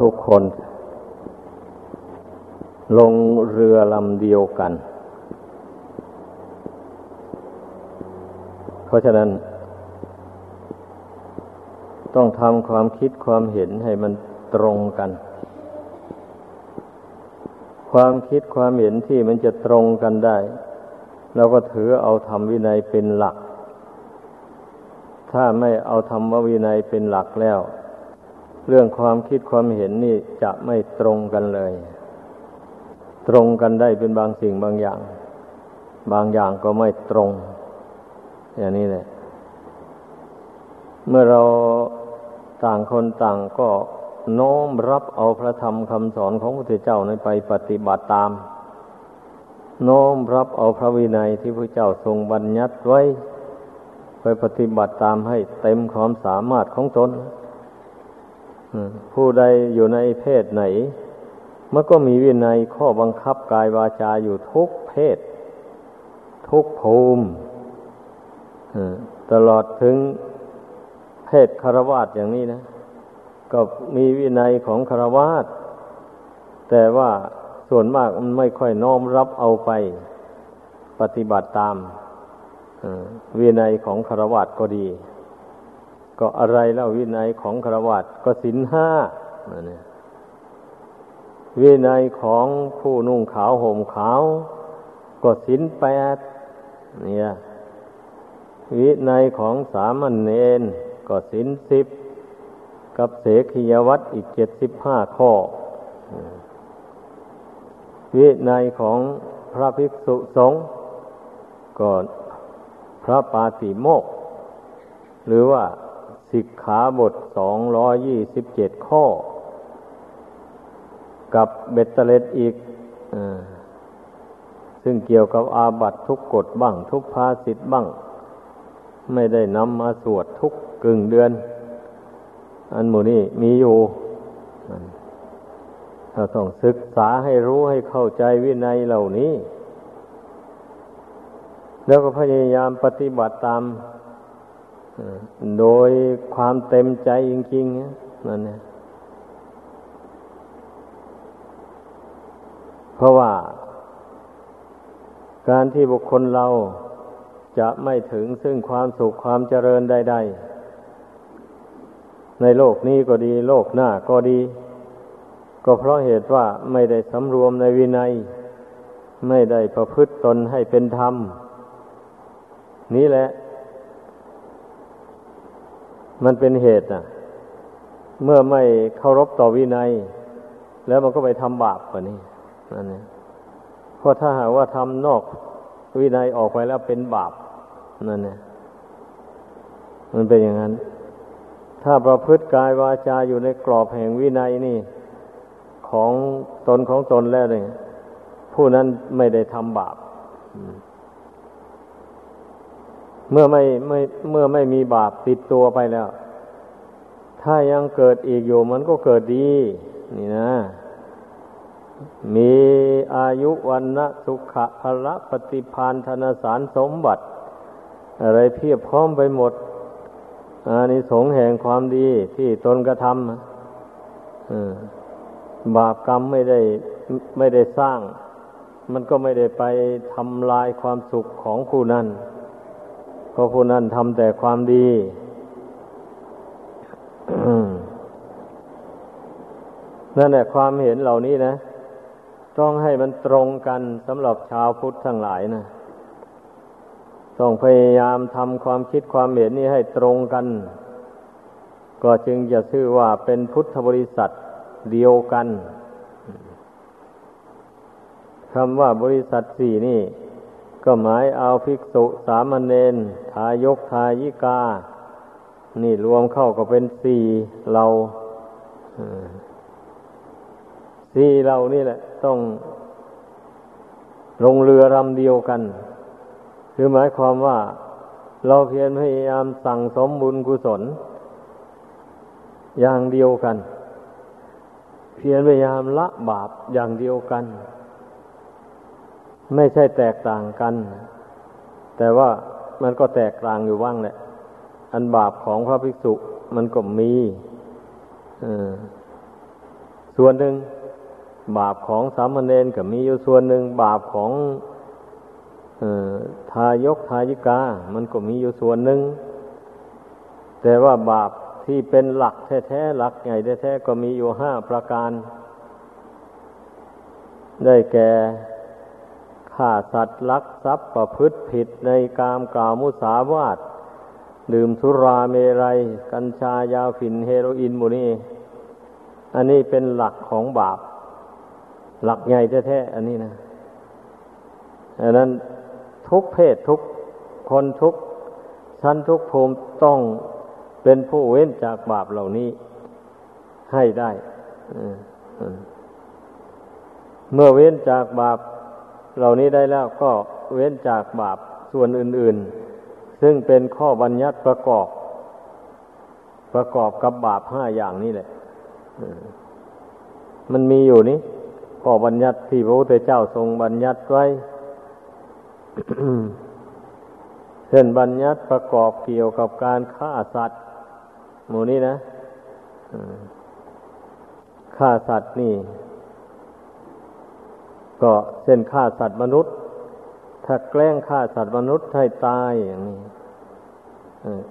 ทุกคน ลงเรือลำเดียวกัน เพราะฉะนั้น ต้องทำความคิดความเห็นให้มันตรงกัน ความคิดความเห็นที่มันจะตรงกันได้เราก็ถือเอาธรรมวินัยเป็นหลัก ถ้าไม่เอาธรรมวินัยเป็นหลักแล้ว เรื่องความคิดความเห็นนี่จะไม่ตรงกันเลย ตรงกันได้เป็นบางสิ่งบางอย่าง บางอย่างก็ไม่ตรง อย่างนี้แหละ เมื่อเราต่างคนต่างก็โน้มรับเอาพระธรรมคำสอนของพระพุทธเจ้านั้นไปปฏิบัติตาม โน้มรับเอาพระวินัยที่พระเจ้าทรงบัญญัติไว้ ไปปฏิบัติตามให้เต็มความสามารถของตน ผู้ใดอยู่ในเพศไหน มันก็มีวินัยข้อบังคับกายวาจาอยู่ทุกเพศ ทุกภูมิตลอดถึงเพศคารวาสอย่างนี้นะ ก็มีวินัยของคารวาสแต่ว่าส่วนมากมันไม่ค่อยน้อมรับเอาไปปฏิบัติตามวินัยของคารวาสก็ดี ก็อะไรแล้ววินัยของครวัตก็สินห้าเนี่ยวินัยของผู้นุ่งขาวห่มขาว ก็สินแปดเนี่ยวินัยของสามัญเณรก็สินสิบกับเสขียวัตอีกเจ็ดสิบห้าข้อ วินัยของพระภิกษุสงฆ์ก็พระปาติโมก หรือว่า สิกขาบทสองร้อยยี่สิบเจ็ดข้อ กับเบตเตเลตอีกอซึ่งเกี่ยวกับอาบัตทุกกฎบ้าง ทุกภาสิทธ์บ้าง ไม่ได้นำมาสวดทุกกึ่งเดือน อันหมูนี่มีอยู่เราต้องศึกษาให้รู้ให้เข้าใจวินัยเหล่านี้ แล้วก็พยายามปฏิบัติตาม โดยความเต็มใจจริงๆนั่นเนี่ยเพราะว่า การที่บุคคลเราจะไม่ถึงซึ่งความสุขความเจริญใดๆในโลกนี้ก็ดี โลกหน้าก็ดี ก็เพราะเหตุว่าไม่ได้สำรวมในวินัย ไม่ได้ประพฤติตนให้เป็นธรรม นี้แหละ มันเป็นเหตุอะเมื่อไม่เคารพต่อวินัย แล้วมันก็ไปทำบาปกว่านี้นั่นเองเพราะถ้าหากว่าทำนอกวินัยออกไปแล้วเป็นบาปนั่นเองมันเป็นอย่างนั้น ถ้าประพฤติกายวาจาอยู่ในกรอบแห่งวินัยนี่ ของตนของตนแล้วเนี่ยผู้นั้นไม่ได้ทำบาป เมื่อไม่ไม่เมื่อไม่มีบาปติดตัวไปแล้ว ถ้ายังเกิดอีกอยู่มันก็เกิดดี นี่นะ มีอายุวันนะสุขะพละปฏิพานธนสารสมบัติ อะไรเพียบพร้อมไปหมดอานิสงส์แห่งความดีที่ตนกระทำบาปกรรมไม่ได้ไม่ได้สร้าง มันก็ไม่ได้ไปทำลายความสุขของผู้นั้น เพราะผู้นั้นทำแต่ความดีนั่นแหละความเห็นเหล่านี้นะ ต้องให้มันตรงกันสำหรับชาวพุทธทั้งหลายนะต้องพยายามทำความคิดความเห็นนี้ให้ตรงกัน ก็จึงจะชื่อว่าเป็นพุทธบริษัทเดียวกันคำว่าบริษัทสี่นี่ ก็หมายเอาภิกษุสามเณรทายกทายิกา นี่รวมเข้าก็เป็นสี่เราสี่เรานี่แหละ ต้องลงเรือลำเดียวกัน คือหมายความว่าเราเพียรพยายามสั่งสมบุญกุศล อย่างเดียวกัน เพียรพยายามละบาปอย่างเดียวกัน ไม่ใช่แตกต่างกัน แต่ว่ามันก็แตกต่างอยู่ว่างแหละ อันบาปของพระภิกษุมันก็มีส่วนหนึ่ง บาปของสามเณรก็มีอยู่ส่วนหนึ่ง บาปของทายกทายิกา มันก็มีอยู่ส่วนหนึ่ง แต่ว่าบาปที่เป็นหลักแท้ๆหลักใหญ่แท้ๆก็มีอยู่ห้าประการ ได้แก่ ฆ่าสัตว์ลักทรัพย์ประพฤติผิดในกามกล่าวมุสาวาทดื่มสุราเมรัย กัญชายาฝิ่นเฮโรอีนมูนี่อันนี้เป็นหลักของบาป หลักใหญ่แท้ๆอันนี้นะอันนั้นทุกเพศทุกคนทุกชั้นทุกภูมิต้องเป็นผู้เว้นจากบาปเหล่านี้ให้ได้ เมื่อเว้นจากบาป เหล่านี้ได้แล้วก็เว้นจากบาปส่วนอื่น ๆ ซึ่งเป็นข้อบัญญัติประกอบ ประกอบกับบาปห้าอย่างนี้แหละมันมีอยู่นี่ข้อบัญญัติที่พระพุทธเจ้าทรงบัญญัติไว้เช่นบัญญัติประกอบเกี่ยวกับการฆ่าสัตว์ หมู่นี้นะฆ่าสัตว์นี่ ก็เช่นฆ่าสัตว์มนุษย์ ถ้าแกล้งฆ่าสัตว์มนุษย์ให้ตายอย่างนี้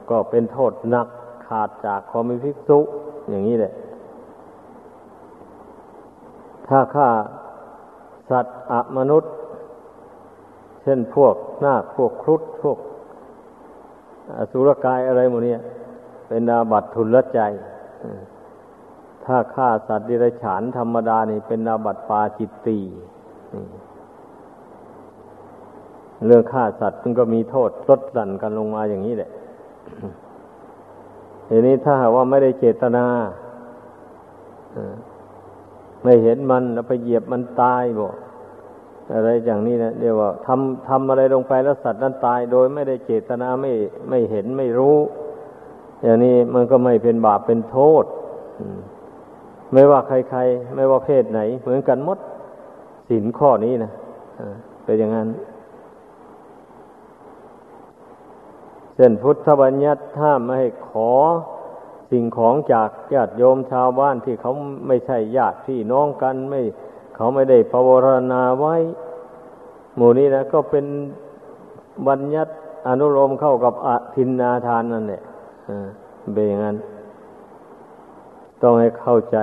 ก็เป็นโทษหนักขาดจากความมีภิกษุอย่างนี้แหละ ถ้าฆ่าสัตว์อมนุษย์ เช่นพวกนาคพวกครุฑพวกอสุรกายอะไรหมดเนี่ยเป็นนาบัตทุนละใจ ถ้าฆ่าสัตว์ดิรัจฉานธรรมดานี่เป็นนาบัตปาจิตตี เรื่องฆ่าสัตว์มันก็มีโทษลดหลั่นกันลงมาอย่างนี้แหละทีนี้ถ้าหากว่าไม่ได้เจตนาไม่เห็นมันแล้วไปเหยียบมันตายบอกอะไรอย่างนี้นะเดี๋ยวว่าทำทำอะไรลงไปแล้วสัตว์นั้นตาย โดยไม่ได้เจตนาไม่ไม่เห็นไม่รู้ อย่างนี้มันก็ไม่เป็นบาปเป็นโทษไม่ว่าใครๆ ไม่ว่าเพศไหน เหมือนกันหมด สินข้อนี้นะเป็นอย่างนั้นเส้นพุทธบัญญัติถ้าไม่ให้ขอสิ่งของจากญาติโยมชาวบ้านที่เขาไม่ใช่ญาติพี่น้องกันไม่ เขาไม่ได้ภาวนาไว้ หมู่นี้นะก็เป็นบัญญัติอนุโลมเข้ากับอธินนาทานนั่นแหละเป็นอย่างนั้น ต้องให้เข้าใจ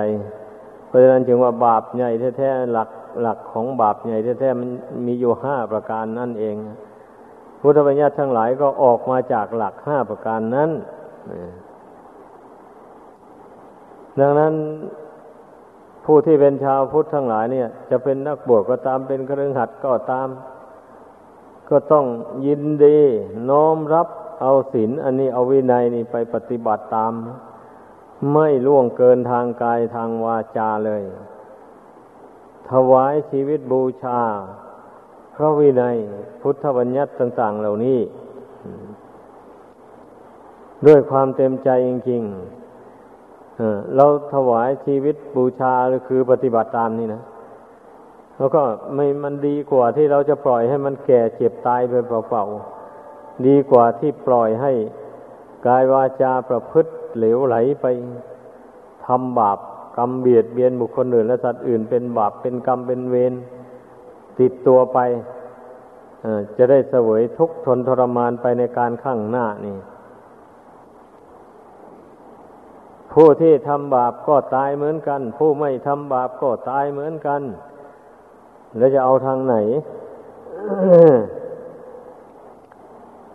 เพราะฉะนั้นจึงว่าบาปใหญ่แท้ๆหลัก หลักของบาปใหญ่แท้ๆมันมีอยู่ห้าประการนั่นเอง พุทธบัญญัติทั้งหลายก็ออกมาจากหลักห้าประการนั้นดังนั้นผู้ที่เป็นชาวพุทธทั้งหลายเนี่ย จะเป็นนักบวชก็ตามเป็นเครือขัดก็ตาม ก็ต้องยินดีน้อมรับเอาศีลอันนี้เอาวินัยนี่ไปปฏิบัติตาม ไม่ล่วงเกินทางกายทางวาจาเลย ถวายชีวิตบูชา พระวินัยพุทธบัญญัติต่าง ๆ เหล่านี้ ด้วยความเต็มใจจริงๆเราถวายชีวิตบูชาหรือคือปฏิบัติตามนี่นะแล้วก็ไม่มันดีกว่าที่เราจะปล่อยให้มันแก่เจ็บตายไปเปล่าๆดีกว่าที่ปล่อยให้กายวาจาประพฤติเหลวไหลไปทำบาป กรรมเบียดเบียนบุคคลอื่น และสัตว์อื่นเป็นบาปเป็นกรรมเป็นเวรติดตัวไปจะได้เสวยทุกข์ทนทรมานไปในการข้างหน้านี่ ผู้ที่ทำบาปก็ตายเหมือนกัน ผู้ไม่ทำบาปก็ตายเหมือนกัน แล้วจะเอาทางไหน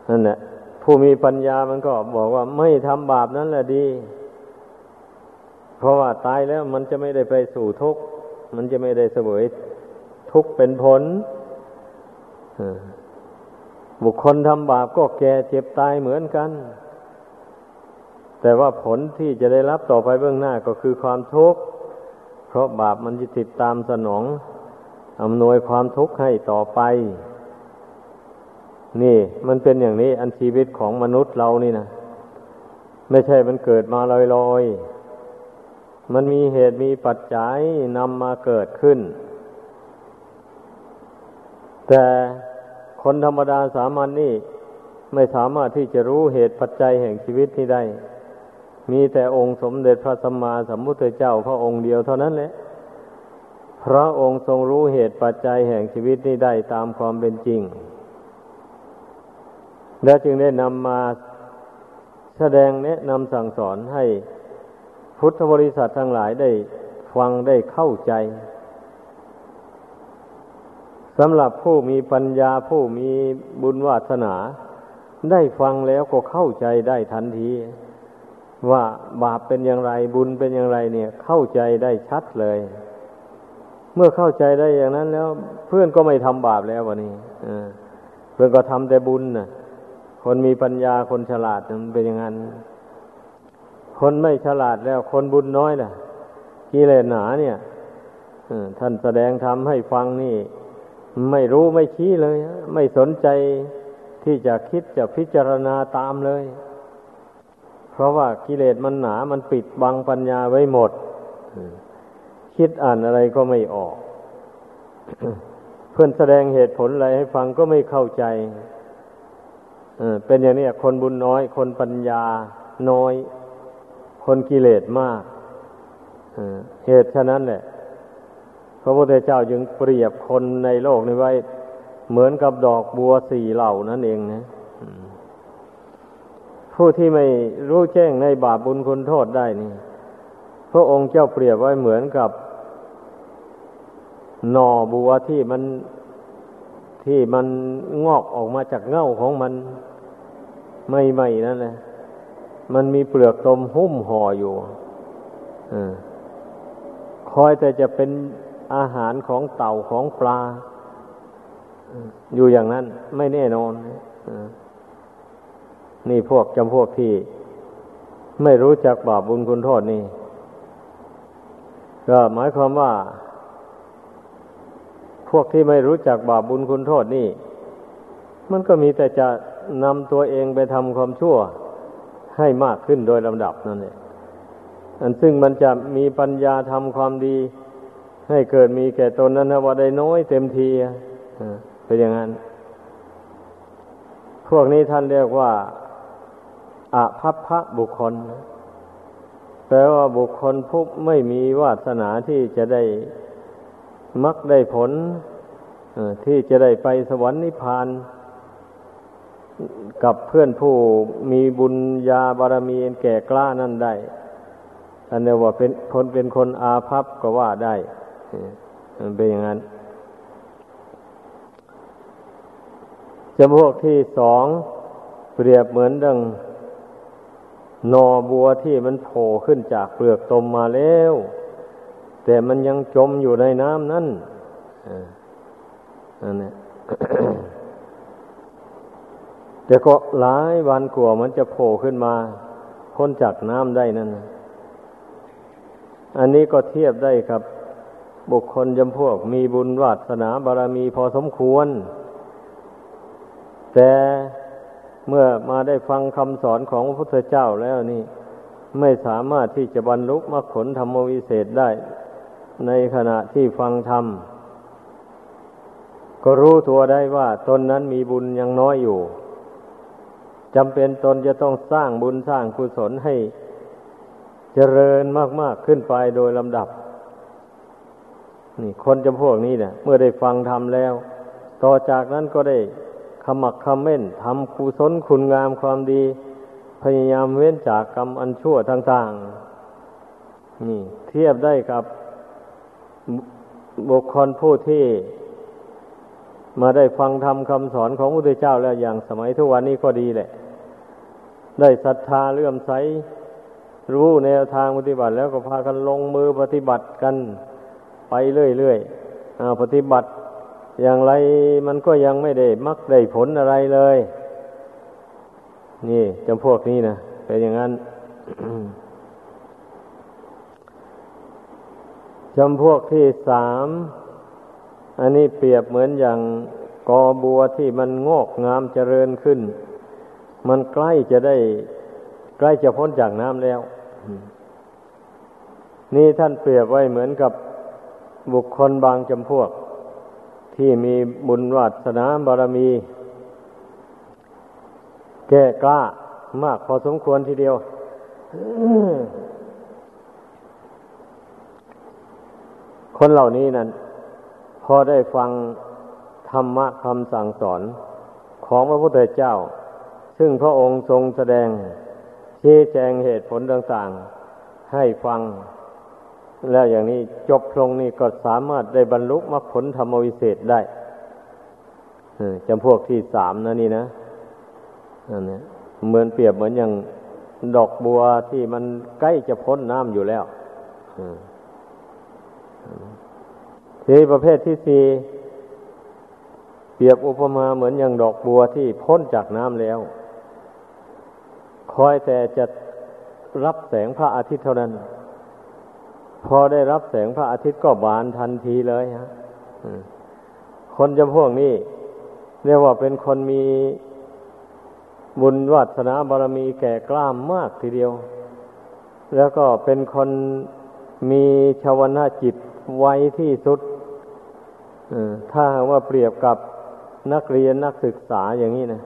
นั่นแหละผู้มีปัญญามันก็บอกว่าไม่ทำบาปนั่นแหละดี เพราะว่าตายแล้วมันจะไม่ได้ไปสู่ทุกข์ มันจะไม่ได้เสวยทุกข์เป็นผลบุคคลทำบาปก็แก่เจ็บตายเหมือนกัน แต่ว่าผลที่จะได้รับต่อไปเบื้องหน้าก็คือความทุกข์ เพราะบาปมันจะติดตามสนองอำนวยความทุกข์ให้ต่อไป นี่มันเป็นอย่างนี้อันชีวิตของมนุษย์เรานี่นะ ไม่ใช่มันเกิดมาลอยๆ มันมีเหตุมีปัจจัยนำมาเกิดขึ้น แต่คนธรรมดาสามัญนนี่ไม่สามารถที่จะรู้เหตุปัจจัยแห่งชีวิตที่ได้ มีแต่องค์สมเด็จพระสัมมาสัมพุทธเจ้าพระองค์เดียวเท่านั้นแหละพระองค์ทรงรู้เหตุปัจจัยแห่งชีวิตนี้ได้ตามความเป็นจริง และจึงได้นำมาแสดงแนะนำสั่งสอนให้ พุทธบริษัททั้งหลายได้ฟังได้เข้าใจสำหรับผู้มีปัญญาผู้มีบุญวาสนา ได้ฟังแล้วก็เข้าใจได้ทันที ว่าบาปเป็นอย่างไรบุญเป็นอย่างไรเนี่ย เข้าใจได้ชัดเลย เมื่อเข้าใจได้อย่างนั้นแล้ว เพื่อนก็ไม่ทำบาปแล้ววันนี้เพื่อนก็ทำแต่บุญนะ่ะคนมีปัญญาคนฉลาดมันเป็นอย่างนั้น คนไม่ฉลาดแล้วคนบุญน้อยน่ะกิเลสหนาเนี่ยท่านแสดงธรรมให้ฟังนี่ ไม่รู้ไม่ชี้เลย ไม่สนใจที่จะคิดจะพิจารณาตามเลย เพราะว่ากิเลสมันหนา มันปิดบังปัญญาไว้หมด คิดอ่านอะไรก็ไม่ออก เพื่อนแสดงเหตุผลอะไรให้ฟังก็ไม่เข้าใจเป็นอย่างนี้คนบุญน้อย คนปัญญาน้อย คนกิเลสมากเหตุฉะนั้นแหละพระพุทธเจ้าจึงเปรียบคนในโลกนี้ไว้ เหมือนกับดอกบัวสี่เหล่านั่นเองนะผู้ที่ไม่รู้แจ้งในบาปบุญคุณโทษได้นี่พระองค์เจ้าเปรียบไว้เหมือนกับหน่อบัวที่มันที่มันงอกออกมาจากเง่าของมันไม่ใหม่นั่นแหละ มันมีเปลือกตมหุ้มห่ออยู่อคอยแต่จะเป็นอาหารของเต่าของปลา อยู่อย่างนั้นไม่แน่นอนนี่พวกจำพวกที่ ไม่รู้จักบาปบุญคุณโทษนี่ ก็หมายความว่า พวกที่ไม่รู้จักบาปบุญคุณโทษนี่ มันก็มีแต่จะนำตัวเองไปทำความชั่ว ให้มากขึ้นโดยลำดับนั่นเองอันซึ่งมันจะมีปัญญาทำความดี ให้เกิดมีแก่ตนนั้นว่าได้น้อยเต็มทีเป็นอย่างนั้น พวกนี้ท่านเรียกว่าอาภัพพะบุคคล แปลว่าบุคคลผู้ไม่มีวาสนาที่จะได้มักได้ผลที่จะได้ไปสวรรค์นิพพาน กับเพื่อนผู้มีบุญญาบารมีแก่กล้านั่นได้ อันนี้ว่าเป็นคนเป็นคนอาภัพก็ว่าได้มันเป็นอย่างนั้นจำพวกที่สองเปรียบเหมือนดังนอบัวที่มันโผล่ขึ้นจากเปลือกตมมาแล้ว แต่มันยังจมอยู่ในน้ำนั่นอันนี้ แต่ก็หลายวันกว่ามันจะโผล่ขึ้นมา พ้นจากน้ำได้นั่นอันนี้ก็เทียบได้ครับ บุคคลจำพวกมีบุญวาสนาบารมีพอสมควร แต่เมื่อมาได้ฟังคำสอนของพระพุทธเจ้าแล้วนี่ ไม่สามารถที่จะบรรลุมรรคผลธรรมวิเศษได้ ในขณะที่ฟังธรรม ก็รู้ตัวได้ว่าตนนั้นมีบุญยังน้อยอยู่ จำเป็นตนจะต้องสร้างบุญสร้างกุศลให้เจริญมาก ๆ ขึ้นไปโดยลำดับ นี่คนจำพวกนี้เนี่ยเมื่อได้ฟังทำแล้ว ต่อจากนั้นก็ได้ขมักขม้นทำกุศลคุณงามความดี พยายามเว้นจากกรรมอันชั่วต่างๆนี่ เทียบได้กับบุคคลผู้ที่มาได้ฟังทำคำสอนของพระพุทธเจ้าแล้วอย่างสมัยทุกวันนี้ก็ดีแหละ ได้ศรัทธาเลื่อมใส รู้แนวทางปฏิบัติ แล้วก็พากันลงมือปฏิบัติกันไปเรื่อยๆปฏิบัติอย่างไรมันก็ยังไม่ได้มักได้ผลอะไรเลย นี่จำพวกนี้นะเป็นอย่างนั้นจำพวกที่สามอันนี้เปรียบเหมือนอย่างกอบัวที่มันงอกงามเจริญขึ้น มันใกล้จะได้ ใกล้จะพ้นจากน้ำแล้ว นี่ท่านเปรียบไว้เหมือนกับบุคคลบางจำพวก ที่มีบุญวาสนาบารมี แก่กล้ามากพอสมควรทีเดียวคนเหล่านี้นั้นพอได้ฟังธรรมะคำสั่งสอนของพระพุทธเจ้า ซึ่งพระองค์ทรงแสดงชี้แจงเหตุผลต่างๆ ให้ฟัง แล้วอย่างนี้จบลงนี่ก็สามารถได้บรรลุมรรคผลธรรมวิเศษได้จำพวกที่สามนะนี่นะอันนี้เหมือนเปรียบเหมือนอย่างดอกบัวที่มันใกล้จะพ้นน้ำอยู่แล้วทีประเภทที่สี่เปรียบอุปมาเหมือนอย่างดอกบัวที่พ้นจากน้ำแล้ว คอยแต่จะรับแสงพระอาทิตย์เท่านั้น พอได้รับแสงพระอาทิตย์ก็บานทันทีเลยฮะคนจำพวกนี้เรียกว่าเป็นคนมีบุญวัฒนาบารมีแก่กล้ามมากทีเดียว แล้วก็เป็นคนมีชาวนาจิตไวที่สุดถ้าว่าเปรียบกับนักเรียนนักศึกษาอย่างนี้นะ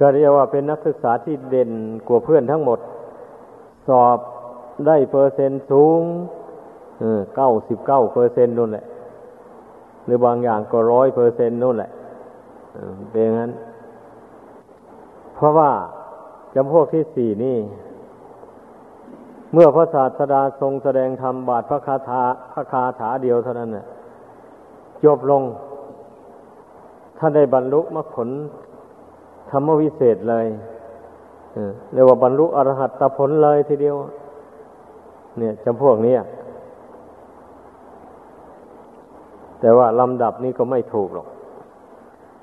ก็เรียกว่าเป็นนักศึกษาที่เด่นกว่าเพื่อนทั้งหมด สอบได้เปอร์เซ็นต์สูงเก้าสิบเก้าเปอร์เซ็นต์นู่นแหละ หรือบางอย่างก็ร้อยเปอร์เซ็นต์นู่นแหละเป็นงั้น เพราะว่าจำพวกที่สี่นี่ เมื่อพระศาสดาทรงแสดงธรรมบาทพระคาถาพระคาถาเดียวเท่านั้นน่ะจบลง ท่านได้บรรลุมรรคผล ธรรมวิเศษเลยเรียกว่าบรรลุอรหัตผลเลยทีเดียว เนี่ยจำพวกนี้แต่ว่าลำดับนี้ก็ไม่ถูกหรอก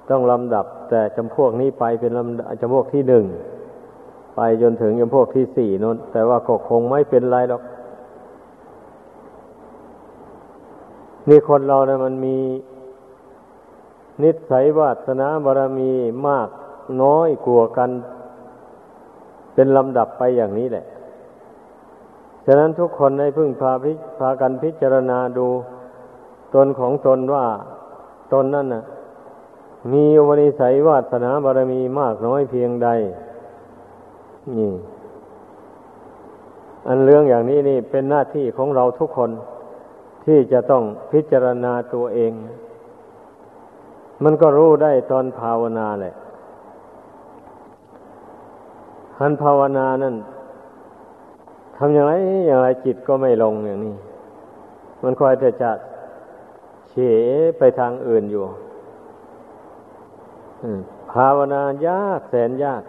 ต้องลำดับ แต่จำพวกนี้ไปเป็นลำจำพวกที่หนึ่งไปจนถึงจำพวกที่สี่นนแต่ว่าก็คงไม่เป็นไรหรอกนี่คนเราเนี่ยมันมีนิสัยวาสนาบารมีมาก น้อยกลัวกัน เป็นลำดับไปอย่างนี้แหละ ฉะนั้นทุกคนในพึ่งพาพิพากันพิจารณาดูตนของตนว่าตนนั่นน่ะ มีอุปนิสัยวาสนาบารมีมากน้อยเพียงใด นี่ อันเรื่องอย่างนี้นี่เป็นหน้าที่ของเราทุกคนที่จะต้องพิจารณาตัวเอง มันก็รู้ได้ตอนภาวนาแหละ ทันภาวนานั่นทำอย่างไรอย่างไรจิตก็ไม่ลงอย่างนี้ มันคอยแต่จะเฉไปทางอื่นอยู่ภาวนายากแสนยาก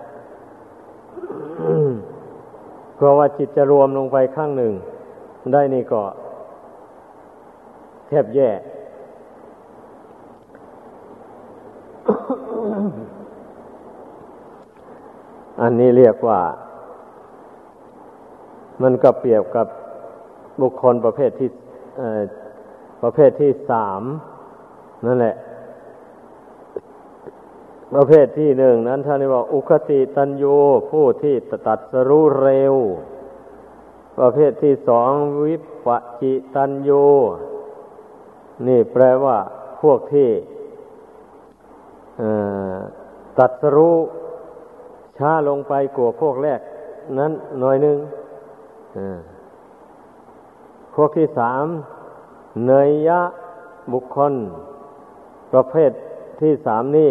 เพราะว่าจิตจะรวมลงไปข้างหนึ่ง ได้นี่ก็ทบแย่ อันนี้เรียกว่า มันก็เปรียบกับบุคคลประเภทที่ประเภทที่สามนั่นแหละ ประเภทที่หนึ่งนั้นท่านเรียกอุคติตันยูผู้ที่ตัดสรู้เร็ว ประเภทที่สองวิปจิตันยูนี่แปลว่าพวกที่ตัดสรู้ ช้าลงไปกว่าพวกแรก นั้นหน่อยหนึ่งพวกที่สามเนยยะบุคคล ประเภทที่สามนี่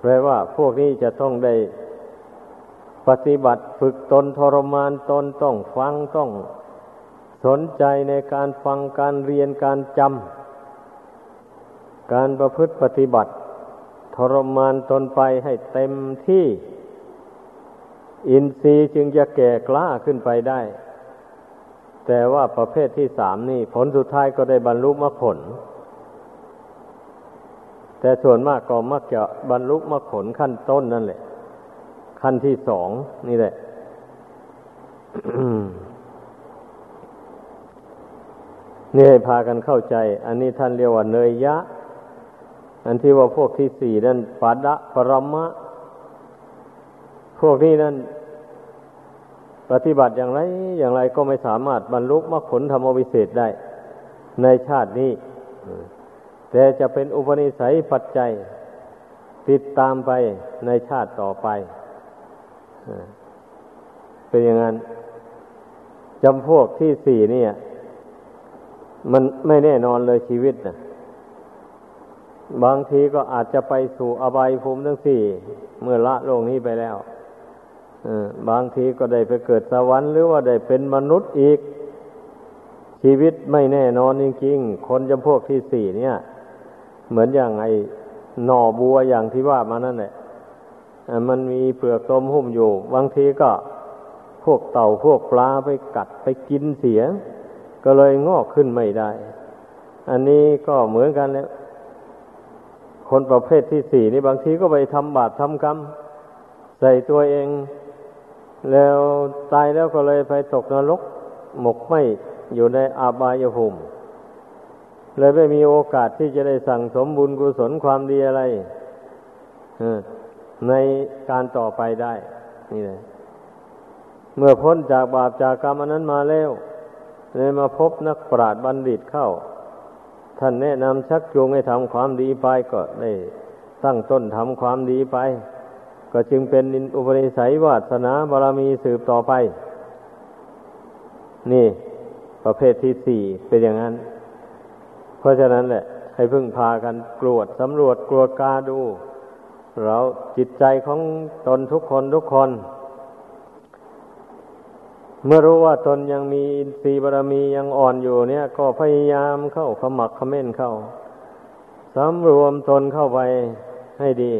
แปลว่าพวกนี้จะต้องได้ปฏิบัติฝึกตนทรมานตนต้องฟังต้องสนใจในการฟังการเรียนการจำการประพฤติปฏิบัติ ทรมานตนไปให้เต็มที่ อินทรีย์จึงจะแก่กล้าขึ้นไปได้ แต่ว่าประเภทที่สามนี่ ผลสุดท้ายก็ได้บรรลุมรรคผล แต่ส่วนมากก็มักจะบรรลุมรรคผลขั้นต้นนั่นแหละ ขั้นที่สองนี่แหละนี่ให้พากันเข้าใจ อันนี้ท่านเรียกว่าเนยยะ อันที่ว่าพวกที่สี่นั่นปัดะปรมะ พวกนี้นั่นปฏิบัติอย่างไรอย่างไรก็ไม่สามารถบรรลุมรรคผลธรรมวิเศษได้ ในชาตินี้ แต่จะเป็นอุปนิสัยปัจจัย ติดตามไปในชาติต่อไป เป็นอย่างนั้นจำพวกที่สี่เนี่ย มันไม่แน่นอนเลยชีวิตนะบางทีก็อาจจะไปสู่อบายภูมิทั้งสี่ เมื่อละโลกนี้ไปแล้ว บางทีก็ได้ไปเกิดสวรรค์หรือว่าได้เป็นมนุษย์อีก ชีวิตไม่แน่นอนจริงๆ คนจำพวกที่สี่เนี่ย เหมือนอย่างไอหน่อบัวอย่างที่ว่ามานั่นแหละมันมีเปลือกตมหุ้มอยู่ บางทีก็พวกเต่าพวกปลาไปกัดไปกินเสีย ก็เลยงอกขึ้นไม่ได้ อันนี้ก็เหมือนกันแล้วคนประเภทที่สี่นี่บางทีก็ไปทำบาปทำกรรม ใส่ตัวเอง แล้วตายแล้วก็เลยไปตกนรก หมกไหมอยู่ในอาบายภูมิเลยไม่มีโอกาสที่จะได้สั่งสมบุญกุศลความดีอะไรในการต่อไปได้ นี่เลยเมื่อพ้นจากบาปจากกรรมอันนั้นมาแล้วเลยมาพบนักปราชญ์บัณฑิตเข้า ท่านแนะนำชักจูงให้ทำความดีไปก็ได้ตั้งต้นทำความดีไป ก็จึงเป็นอุปนิสัยวาสนาบารมีสืบต่อไป นี่ ประเภทที่สี่เป็นอย่างนั้น เพราะฉะนั้นแหละ ให้พึ่งพากันกรวดสำรวจกลัวกาดู เราจิตใจของตนทุกคนทุกคน เมื่อรู้ว่าตนยังมีอินทรีย์บารมียังอ่อนอยู่เนี่ย ก็พยายามเข้าขมักขม้นเข้าสำรวมตนเข้าไปให้ดี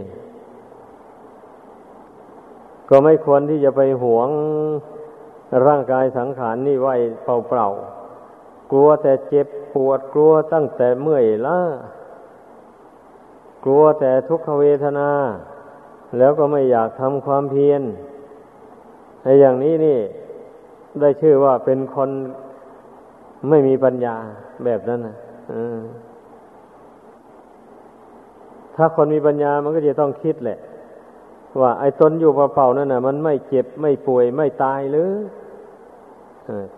ก็ไม่ควรที่จะไปหวงร่างกายสังขารนี่ไว้เปล่าๆ กลัวแต่เจ็บปวดกลัวตั้งแต่เมื่อยล้ากลัวแต่ทุกขเวทนา แล้วก็ไม่อยากทำความเพียรในอย่างนี้นี่ ได้ชื่อว่าเป็นคนไม่มีปัญญาแบบนั้นนะถ้าคนมีปัญญามันก็จะต้องคิดแหละ ว่าไอ้ตนอยู่เปล่าๆนั่นนะมันไม่เจ็บไม่ป่วยไม่ตายหรือ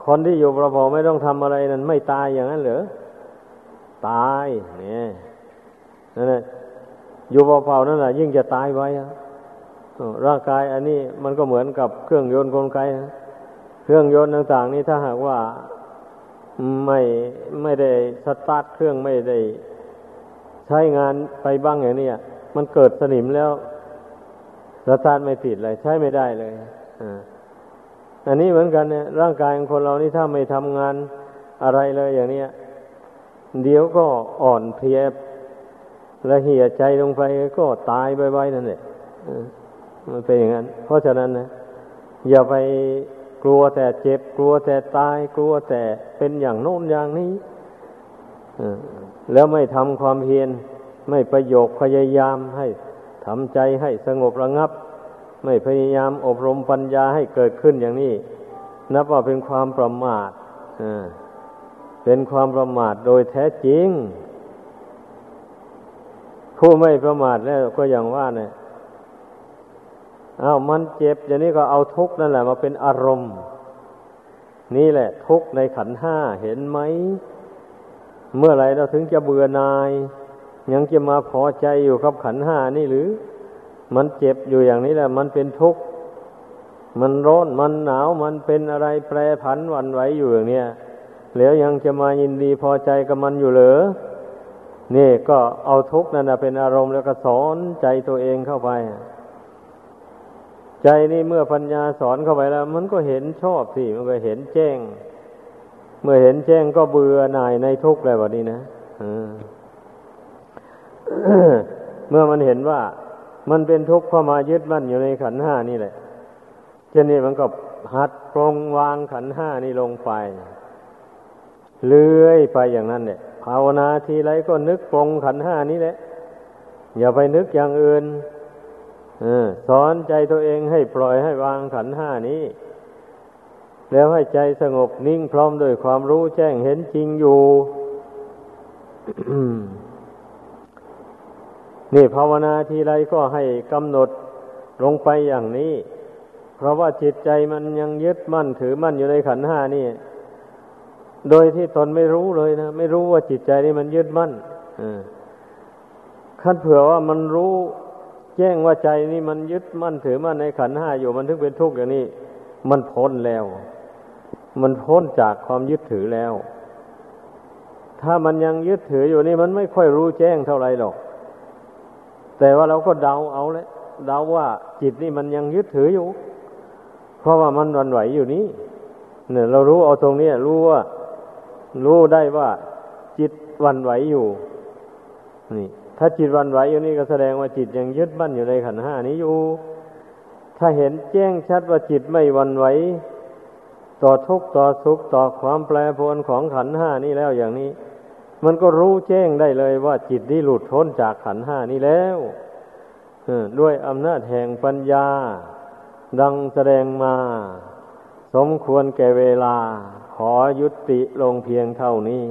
คนที่อยู่เปล่าๆไม่ต้องทำอะไรนั้นไม่ตายอย่างนั้นเหรอตายเนี่ยนั่นแหละอยู่เปล่าๆนั่นแหละยิ่งจะตายไว้ร่างกายอันนี้มันก็เหมือนกับเครื่องยนต์กลไกนะเครื่องยนต์ต่าง ๆ นี้ถ้าหากว่าไม่ไม่ได้สตาร์ทเครื่องไม่ได้ใช้งานไปบ้างอย่างนี้มันเกิดสนิมแล้ว ตาร์ทไม่ติดเลยใช้ไม่ได้เลยอันนี้เหมือนกันเนี่ย ร่างกายของคนเรานี่ถ้าไม่ทำงานอะไรเลยอย่างนี้เดี๋ยวก็อ่อนเพลียและเหี่ยใจลงไปก็ตายไปๆนั่นแหละมันเป็นอย่างนั้น เพราะฉะนั้นนะอย่าไปกลัวแต่เจ็บ กลัวแต่ตาย กลัวแต่เป็นอย่างโน้นอย่างนี้แล้วไม่ทำความเพียรไม่ประโยคพยายามให้ ทำใจให้สงบระงับ ไม่พยายามอบรมปัญญาให้เกิดขึ้นอย่างนี้ นับว่าเป็นความประมาทเป็นความประมาทโดยแท้จริง ผู้ไม่ประมาทแล้วก็อย่างว่าเนี่ยอา้าวมันเจ็บอย่างนี้ก็เอาทุกข์นั่นแหละมาเป็นอารมณ์ นี่แหละ ทุกข์ในขันห้าเห็นไหม เมื่อไรเราถึงจะเบื่อนาย ยังจะมาพอใจอยู่กับขันห้านี่หรือ มันเจ็บอยู่อย่างนี้แหละ มันเป็นทุกข์มันร้อนมันหนาวมันเป็นอะไรแปรผันวันไหวอยู่อย่างเนี้ยแล้วยังจะมายินดีพอใจกับมันอยู่เหรอนี่ก็เอาทุกข์นั่นนะเป็นอารมณ์แล้วก็สอนใจตัวเองเข้าไป ใจนี่เมื่อปัญญาสอนเข้าไปแล้ว มันก็เห็นชอบสิมันก็เห็นแจ้ง เมื่อเห็นแจ้งก็เบื่อหน่ายในทุกข์เลยแบบนี้นะ เมื่อมันเห็นว่ามันเป็นทุกข์เพราะมายึดมั่นอยู่ในขันห้านี่แหละเช่นนี้มันก็หัดปรงวางขันห้านี่ลงไป เลื่อยไปอย่างนั้นเนี่ยภาวนาทีไรก็นึกปรงขันห้านี้แหละ อย่าไปนึกอย่างอื่นสอนใจตัวเองให้ปล่อยให้วางขันห้านี้ แล้วให้ใจสงบนิ่งพร้อมด้วยความรู้แจ้งเห็นจริงอยู่ นี่ภาวนาทีไรก็ให้กำหนดลงไปอย่างนี้ เพราะว่าจิตใจมันยังยึดมั่นถือมั่นอยู่ในขันห้านี่ โดยที่ตนไม่รู้เลยนะ ไม่รู้ว่าจิตใจนี่มันยึดมั่นขั้นเผื่อว่ามันรู้แจ้งว่าใจนี่มันยึดมั่นถือมั่นในขันห้าอยู่มันถึงเป็นทุกข์อย่างนี้ มันพ้นแล้ว มันพ้นจากความยึดถือแล้ว ถ้ามันยังยึดถืออยู่นี่มันไม่ค่อยรู้แจ้งเท่าไรหรอก แต่ว่าเราก็เดาเอาเลยเดาว่าจิตนี่มันยังยึดถืออยู่ เพราะว่ามันวันไหวอยู่นี่เนี่ย เรารู้เอาตรงนี้รู้ว่า รู้ได้ว่า จิตวันไหวอยู่ นี่ ถ้าจิตวันไหวอยู่นี่ก็แสดงว่าจิตยังยึดมั่นอยู่ในขันห้านี้อยู่ ถ้าเห็นแจ้งชัดว่าจิตไม่วันไหวต่อทุกข์ต่อสุขต่อความแปรปรวนของขันห้านี้แล้วอย่างนี้ มันก็รู้แจ้งได้เลยว่าจิตนี้หลุดพ้นจากขันห้านี้แล้วด้วยอำนาจแห่งปัญญา ดังแสดงมา สมควรแก่เวลา ขอยุติลงเพียงเท่านี้